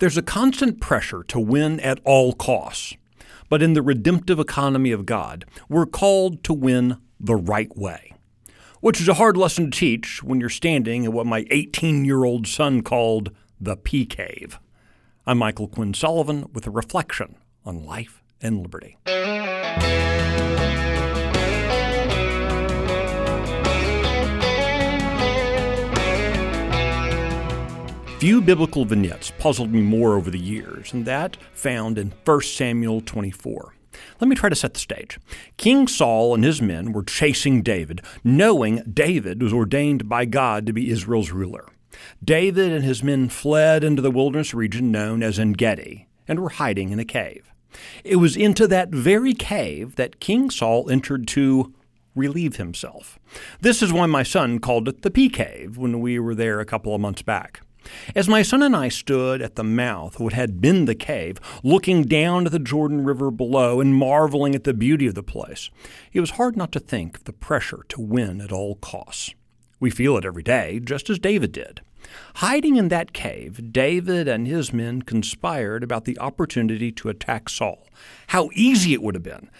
There's a constant pressure to win at all costs. But in the redemptive economy of God, we're called to win the right way. Which is a hard lesson to teach when you're standing in what my 18 year old son called the Pea Cave. I'm Michael Quinn Sullivan with a reflection on life and liberty. Few biblical vignettes puzzled me more over the years, and that found in 1 Samuel 24. Let me try to set the stage. King Saul and his men were chasing David, knowing David was ordained by God to be Israel's ruler. David and his men fled into the wilderness region known as En Gedi and were hiding in a cave. It was into that very cave that King Saul entered to relieve himself. This is why my son called it the Pea Cave when we were there a couple of months back. As my son and I stood at the mouth of what had been the cave, looking down to the Jordan River below and marveling at the beauty of the place, it was hard not to think of the pressure to win at all costs. We feel it every day, just as David did. Hiding in that cave, David and his men conspired about the opportunity to attack Saul. How easy it would have been!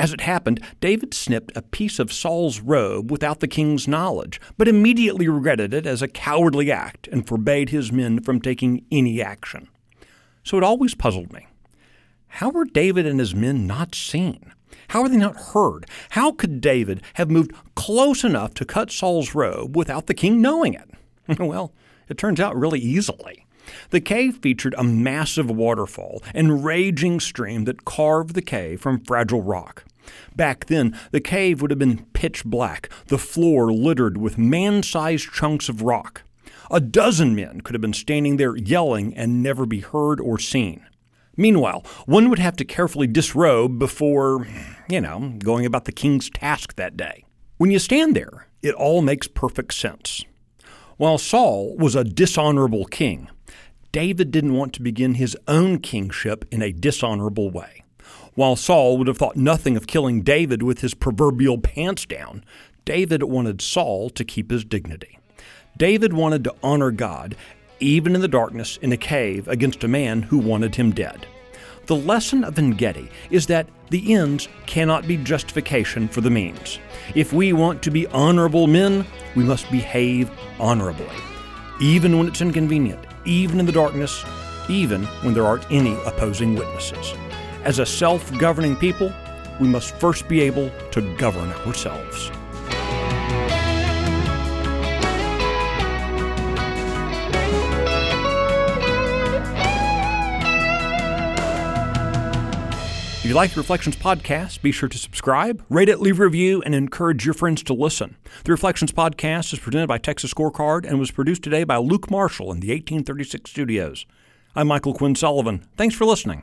As it happened, David snipped a piece of Saul's robe without the king's knowledge, but immediately regretted it as a cowardly act and forbade his men from taking any action. So it always puzzled me. How were David and his men not seen? How were they not heard? How could David have moved close enough to cut Saul's robe without the king knowing it? well, it turns out really easily. The cave featured a massive waterfall and raging stream that carved the cave from fragile rock. Back then, the cave would have been pitch black, the floor littered with man sized chunks of rock. A dozen men could have been standing there yelling and never be heard or seen. Meanwhile, one would have to carefully disrobe before, you know, going about the king's task that day. When you stand there, it all makes perfect sense. While Saul was a dishonorable king, David didn't want to begin his own kingship in a dishonorable way. While Saul would have thought nothing of killing David with his proverbial pants down, David wanted Saul to keep his dignity. David wanted to honor God, even in the darkness in a cave against a man who wanted him dead. The lesson of Engedi is that the ends cannot be justification for the means. If we want to be honorable men, we must behave honorably, even when it's inconvenient, even in the darkness, even when there aren't any opposing witnesses. As a self governing people, we must first be able to govern ourselves. You like the Reflections podcast, be sure to subscribe, rate it, leave a review, and encourage your friends to listen. The Reflections podcast is presented by Texas Scorecard and was produced today by Luke Marshall in the 1836 studios. I'm Michael Quinn Sullivan. Thanks for listening.